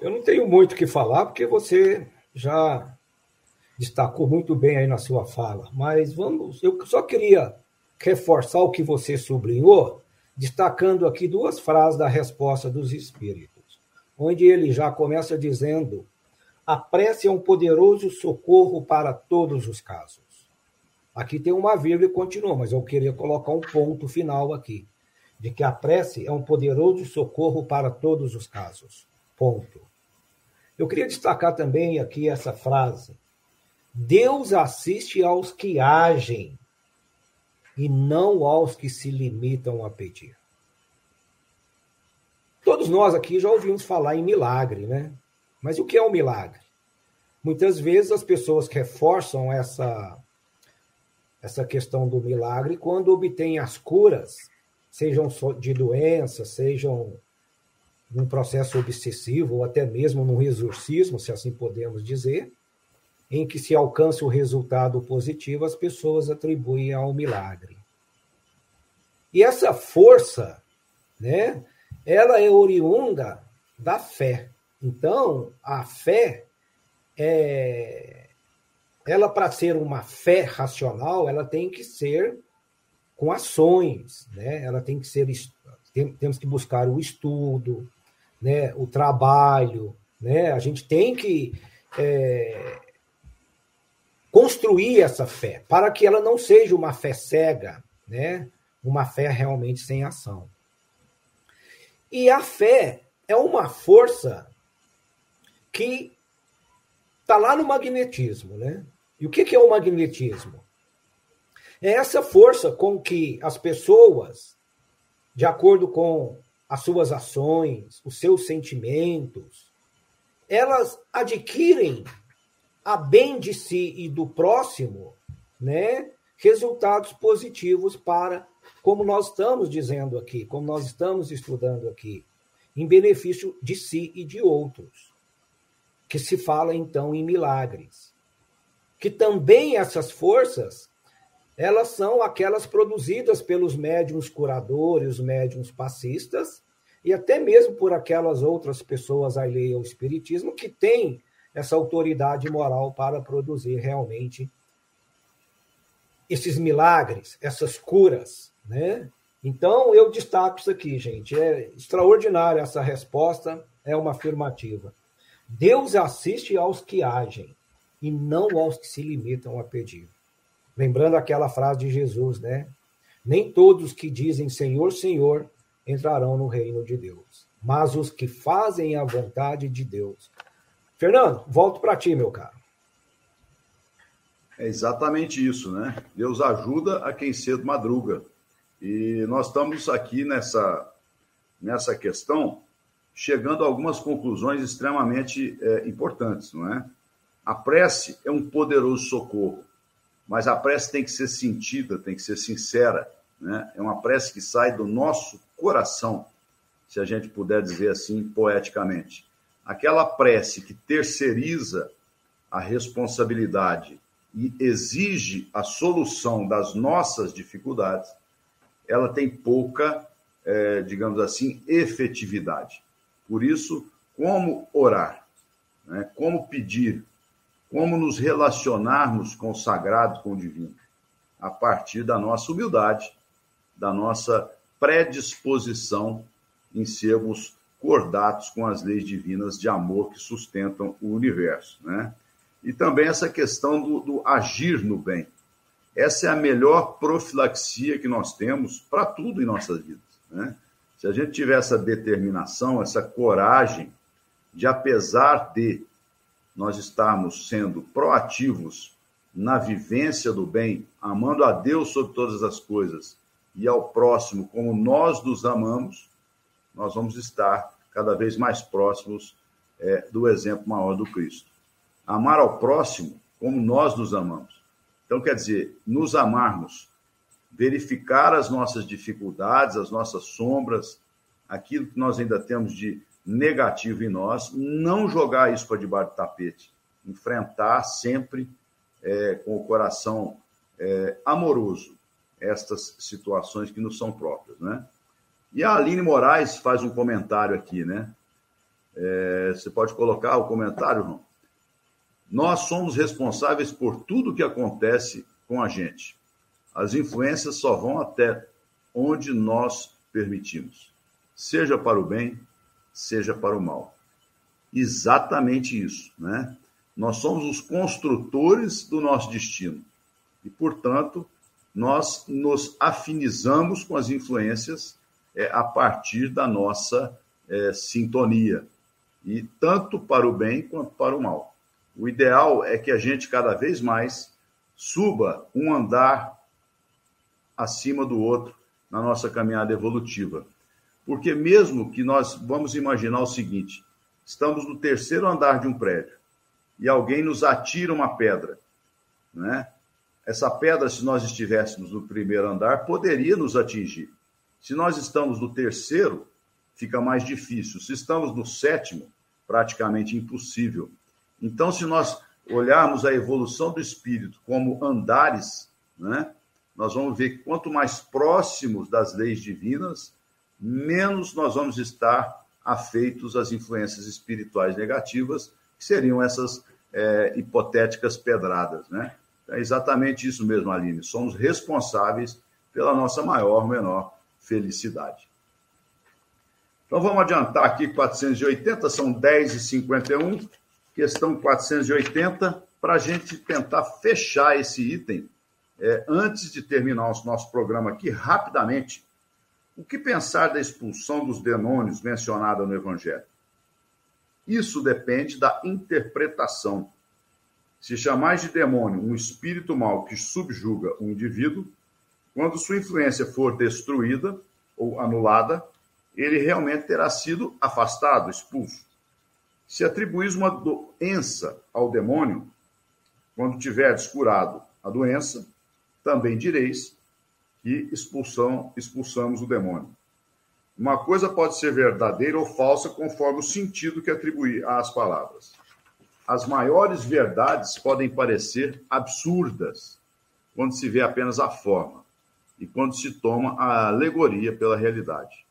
Eu não tenho muito o que falar, porque você já destacou muito bem aí na sua fala. Mas vamos, eu só queria reforçar o que você sublinhou, destacando aqui duas frases da resposta dos espíritos, onde ele já começa dizendo a prece é um poderoso socorro para todos os casos. Aqui tem uma vírgula e continua, mas eu queria colocar um ponto final aqui, de que a prece é um poderoso socorro para todos os casos. Ponto. Eu queria destacar também aqui essa frase: Deus assiste aos que agem e não aos que se limitam a pedir. Todos nós aqui já ouvimos falar em milagre, né? Mas o que é um milagre? Muitas vezes as pessoas reforçam essa, essa questão do milagre quando obtêm as curas, sejam de doenças, sejam num processo obsessivo ou até mesmo num exorcismo, se assim podemos dizer, em que se alcança o resultado positivo, as pessoas atribuem ao milagre. E essa força né? Ela é oriunda da fé. Então, a fé é ela para ser uma fé racional, ela tem que ser com ações, né? Ela tem que ser tem, temos que buscar o estudo, né? O trabalho, né? A gente tem que é, construir essa fé para que ela não seja uma fé cega, né? Uma fé realmente sem ação. E a fé é uma força que está lá no magnetismo, né? E o que é o magnetismo? É essa força com que as pessoas, de acordo com as suas ações, os seus sentimentos, elas adquirem a bem de si e do próximo, né, resultados positivos para, como nós estamos dizendo aqui, como nós estamos estudando aqui, em benefício de si e de outros. Que se fala então em milagres que também essas forças elas são aquelas produzidas pelos médiums curadores, médiums passistas, e até mesmo por aquelas outras pessoas alheias ao espiritismo que têm essa autoridade moral para produzir realmente esses milagres, essas curas, né? Então eu destaco isso aqui, gente. É extraordinária essa resposta, é uma afirmativa. Deus assiste aos que agem e não aos que se limitam a pedir. Lembrando aquela frase de Jesus, né? Nem todos que dizem Senhor, Senhor entrarão no reino de Deus, mas os que fazem a vontade de Deus. Fernando, volto para ti, meu caro. É exatamente isso, né? Deus ajuda a quem cedo madruga. E nós estamos aqui nessa, nessa questão chegando a algumas conclusões extremamente é, importantes, não é? A prece é um poderoso socorro, mas a prece tem que ser sentida, tem que ser sincera. Né? É uma prece que sai do nosso coração, se a gente puder dizer assim poeticamente. Aquela prece que terceiriza a responsabilidade e exige a solução das nossas dificuldades, ela tem pouca, é, digamos assim, efetividade. Por isso, como orar, né? como pedir, como nos relacionarmos com o sagrado, com o divino, a partir da nossa humildade, da nossa predisposição em sermos cordatos com as leis divinas de amor que sustentam o universo, né? E também essa questão do, do agir no bem. Essa é a melhor profilaxia que nós temos para tudo em nossas vidas, né? Se a gente tiver essa determinação, essa coragem de, apesar de nós estarmos sendo proativos na vivência do bem, amando a Deus sobre todas as coisas e ao próximo como nós nos amamos, nós vamos estar cada vez mais próximos é, do exemplo maior do Cristo. Amar ao próximo como nós nos amamos. Então, quer dizer, nos amarmos, verificar as nossas dificuldades, as nossas sombras, aquilo que nós ainda temos de negativo em nós, não jogar isso para debaixo do tapete, enfrentar sempre é, com o coração é, amoroso estas situações que nos são próprias, né? E a Aline Moraes faz um comentário aqui, né? É, você pode colocar o comentário, João? Nós somos responsáveis por tudo que acontece com a gente. As influências só vão até onde nós permitimos, seja para o bem, seja para o mal. Exatamente isso, né? Nós somos os construtores do nosso destino e, portanto, nós nos afinizamos com as influências é, a partir da nossa é, sintonia, e tanto para o bem quanto para o mal. O ideal é que a gente cada vez mais suba um andar acima do outro na nossa caminhada evolutiva. Porque mesmo que nós vamos imaginar o seguinte, estamos no terceiro andar de um prédio e alguém nos atira uma pedra, né? Essa pedra, se nós estivéssemos no primeiro andar, poderia nos atingir. Se nós estamos no terceiro, fica mais difícil. Se estamos no sétimo, praticamente impossível. Então, se nós olharmos a evolução do espírito como andares, né, nós vamos ver que quanto mais próximos das leis divinas, menos nós vamos estar afeitos às influências espirituais negativas, que seriam essas é, hipotéticas pedradas, né? É exatamente isso mesmo, Aline. Somos responsáveis pela nossa maior ou menor felicidade. Então vamos adiantar aqui 480, são 10h51, questão 480, para a gente tentar fechar esse item é, antes de terminar o nosso programa aqui, rapidamente. O que pensar da expulsão dos demônios mencionada no Evangelho? Isso depende da interpretação. Se chamais de demônio um espírito mau que subjuga um indivíduo, quando sua influência for destruída ou anulada, ele realmente terá sido afastado, expulso. Se atribuís uma doença ao demônio, quando tiverdes curado a doença, também direis que expulsão, expulsamos o demônio. Uma coisa pode ser verdadeira ou falsa conforme o sentido que atribuir às palavras. As maiores verdades podem parecer absurdas quando se vê apenas a forma e quando se toma a alegoria pela realidade.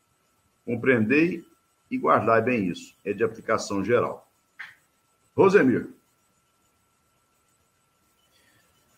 Compreendei e guardai bem isso. É de aplicação geral. Rosemir.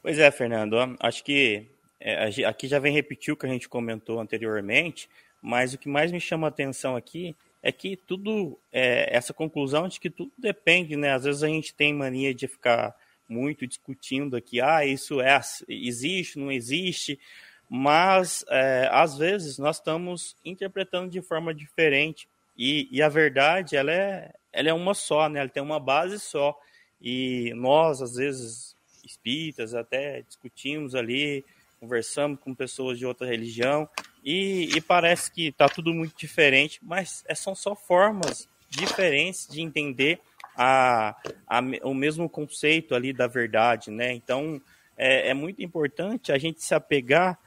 Pois é, Fernando. Acho que é, aqui já vem repetir o que a gente comentou anteriormente, mas o que mais me chama a atenção aqui é que tudo, é, essa conclusão de que tudo depende, né? Às vezes a gente tem mania de ficar muito discutindo aqui, ah, isso é, existe, não existe, mas é, às vezes nós estamos interpretando de forma diferente e, e, a verdade ela é, ela é uma só, né? Ela tem uma base só e nós às vezes espíritas até discutimos ali, conversamos com pessoas de outra religião e, e parece que está tudo muito diferente, mas é, são só formas diferentes de entender a, a, o mesmo conceito ali da verdade, né? Então é, é muito importante a gente se apegar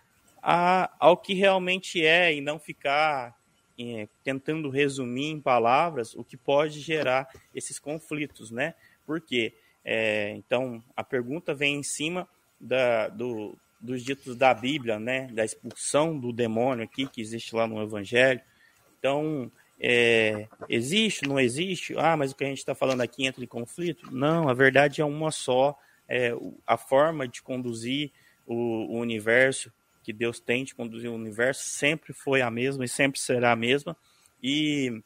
a, ao que realmente é e não ficar é, tentando resumir em palavras o que pode gerar esses conflitos, né? Porque é, então a pergunta vem em cima da, do, dos ditos da Bíblia, né, da expulsão do demônio aqui que existe lá no Evangelho. Então, é, existe, não existe? Ah, mas o que a gente está falando aqui entra em conflito? Não, a verdade é uma só. É, a forma de conduzir o, o universo, que Deus tem de conduzir o universo, sempre foi a mesma e sempre será a mesma. E,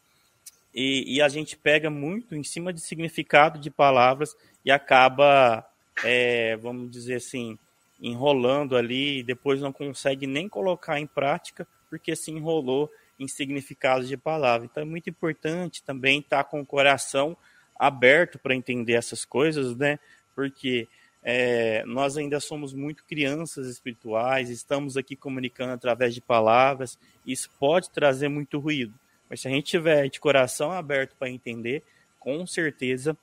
e, e a gente pega muito em cima de significado de palavras e acaba, é, vamos dizer assim, enrolando ali e depois não consegue nem colocar em prática porque se enrolou em significados de palavra. Então é muito importante também estar com o coração aberto para entender essas coisas, né? Porque é, nós ainda somos muito crianças espirituais, estamos aqui comunicando através de palavras, isso pode trazer muito ruído. Mas se a gente tiver de coração aberto para entender, com certeza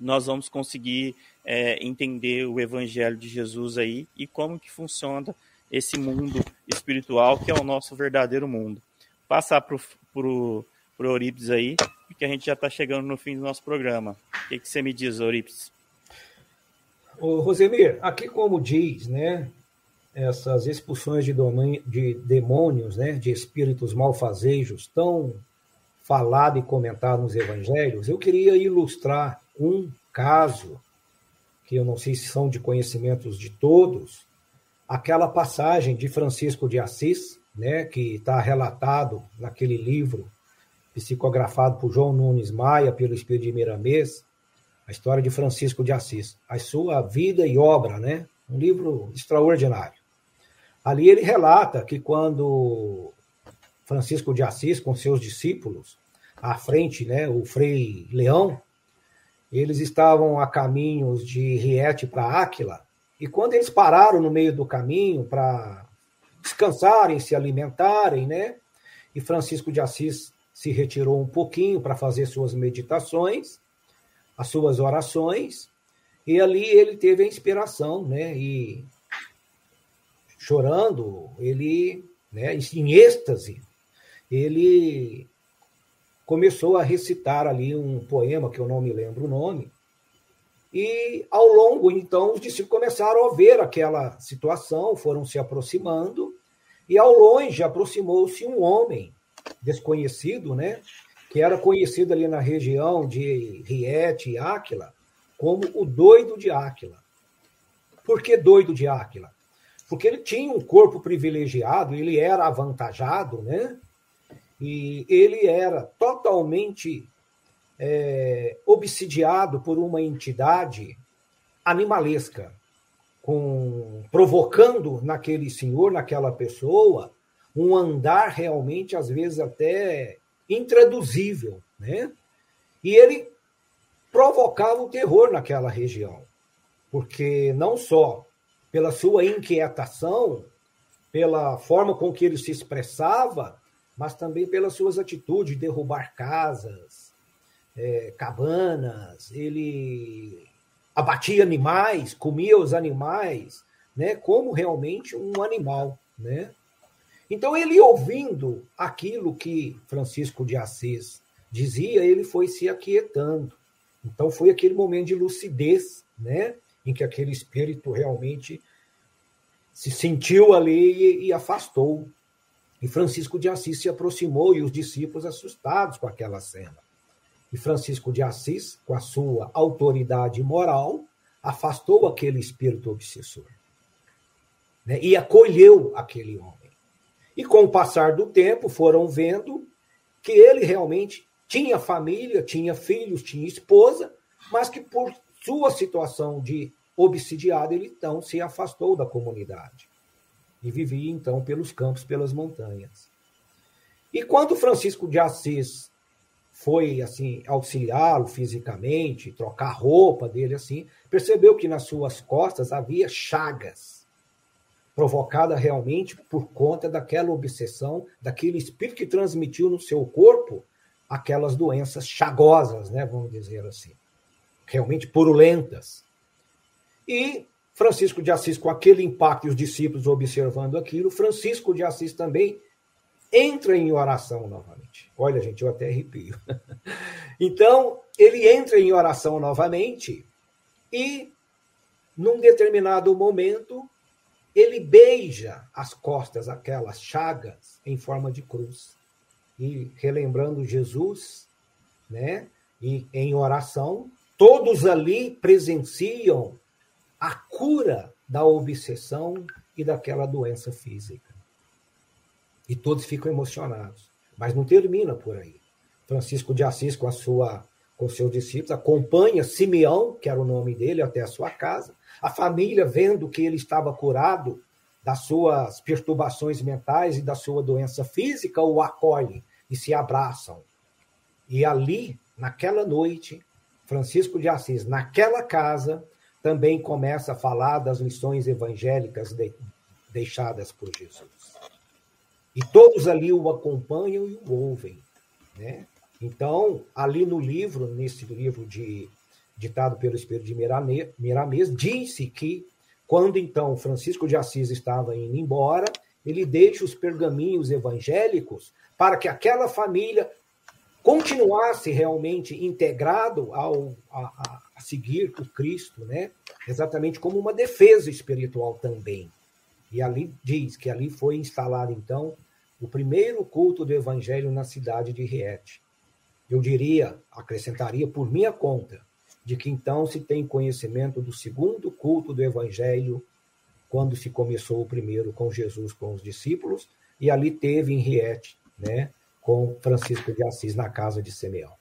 nós vamos conseguir é, entender o Evangelho de Jesus aí e como que funciona esse mundo espiritual que é o nosso verdadeiro mundo. Passar para o Eurípides aí, porque a gente já está chegando no fim do nosso programa. O que, que você me diz, Eurípides? Ô, Rosemir, aqui como diz, né, essas expulsões de, de demônios, né, de espíritos malfazejos, tão falado e comentado nos evangelhos, eu queria ilustrar um caso, que eu não sei se são de conhecimentos de todos, aquela passagem de Francisco de Assis, né, que está relatado naquele livro psicografado por João Nunes Maia, pelo Espírito de Miramês, a história de Francisco de Assis, a sua vida e obra, né? Um livro extraordinário. Ali ele relata que quando Francisco de Assis, com seus discípulos, à frente, né, o Frei Leão, eles estavam a caminhos de Riete para Áquila, e quando eles pararam no meio do caminho para descansarem, se alimentarem, né? E Francisco de Assis se retirou um pouquinho para fazer suas meditações, as suas orações, e ali ele teve a inspiração, né? E chorando, ele, né, em êxtase, ele começou a recitar ali um poema que eu não me lembro o nome. E ao longo, então, os discípulos começaram a ver aquela situação, foram se aproximando, e ao longe aproximou-se um homem desconhecido, né? Que era conhecido ali na região de Riete e Áquila como o doido de Áquila. Por que doido de Áquila? Porque ele tinha um corpo privilegiado, ele era avantajado, né? E ele era totalmente é, obsidiado por uma entidade animalesca, com provocando naquele senhor, naquela pessoa, um andar realmente, às vezes, até intraduzível. Né? E ele provocava o terror naquela região, porque não só pela sua inquietação, pela forma com que ele se expressava, mas também pelas suas atitudes de derrubar casas, é, cabanas, ele abatia animais, comia os animais, né, como realmente um animal, né? Então ele ouvindo aquilo que Francisco de Assis dizia, ele foi se aquietando. Então foi aquele momento de lucidez, né, em que aquele espírito realmente se sentiu ali e, e afastou. E Francisco de Assis se aproximou e os discípulos assustados com aquela cena. E Francisco de Assis, com a sua autoridade moral, afastou aquele espírito obsessor né? e acolheu aquele homem. E com o passar do tempo, foram vendo que ele realmente tinha família, tinha filhos, tinha esposa, mas que por sua situação de obsidiado, ele então se afastou da comunidade e vivia então pelos campos, pelas montanhas. E quando Francisco de Assis foi assim auxiliá-lo fisicamente, trocar a roupa dele assim, percebeu que nas suas costas havia chagas provocada realmente por conta daquela obsessão, daquele espírito que transmitiu no seu corpo aquelas doenças chagosas, né, vamos dizer assim, realmente purulentas. E Francisco de Assis, com aquele impacto e os discípulos observando aquilo, Francisco de Assis também entra em oração novamente. Olha, gente, eu até arrepio. então, ele entra em oração novamente e, num determinado momento, ele beija as costas, aquelas chagas, em forma de cruz. E relembrando Jesus, né? E em oração, todos ali presenciam cura da obsessão e daquela doença física. E todos ficam emocionados. Mas não termina por aí. Francisco de Assis, com a sua com seus discípulos, acompanha Simeão, que era o nome dele, até a sua casa, a família, vendo que ele estava curado das suas perturbações mentais e da sua doença física, o acolhe e se abraçam. E ali, naquela noite, Francisco de Assis, naquela casa, também começa a falar das lições evangélicas de, deixadas por Jesus. E todos ali o acompanham e o ouvem. Né? Então, ali no livro, nesse livro de ditado pelo Espírito de Miramês, disse que quando então Francisco de Assis estava indo embora, ele deixa os pergaminhos evangélicos para que aquela família continuasse realmente integrado ao, a, a seguir o Cristo, né? exatamente como uma defesa espiritual também. E ali diz que ali foi instalado, então, o primeiro culto do evangelho na cidade de Riete. Eu diria, acrescentaria por minha conta, de que então se tem conhecimento do segundo culto do Evangelho, quando se começou o primeiro com Jesus, com os discípulos, e ali teve em Riete, né, com Francisco de Assis na casa de Simeão.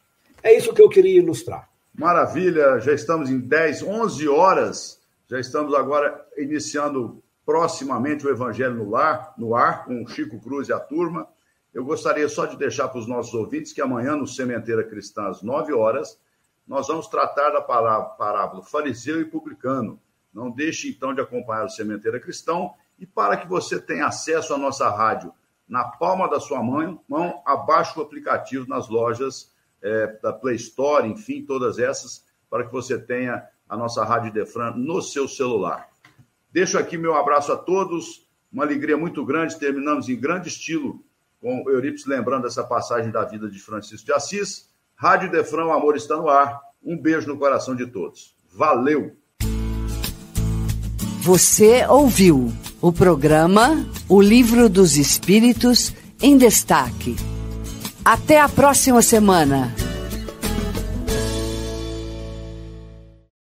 É isso que eu queria ilustrar. Maravilha, já estamos em 10, 11 horas, já estamos agora iniciando proximamente o Evangelho no Lar, no ar, com o Chico Cruz e a turma. Eu gostaria só de deixar para os nossos ouvintes que amanhã no Sementeira Cristã, às 9 horas, nós vamos tratar da parábola fariseu e publicano. Não deixe, então, de acompanhar o Sementeira Cristão e para que você tenha acesso à nossa rádio na palma da sua mão, mão abaixe o aplicativo nas lojas é, da Play Store, enfim, todas essas, para que você tenha a nossa Rádio Defran no seu celular. Deixo aqui meu abraço a todos, uma alegria muito grande, terminamos em grande estilo com o Eurípides lembrando essa passagem da vida de Francisco de Assis, Rádio Defrão, o amor está no ar. Um beijo no coração de todos. Valeu! Você ouviu o programa O Livro dos Espíritos em Destaque Até a próxima semana.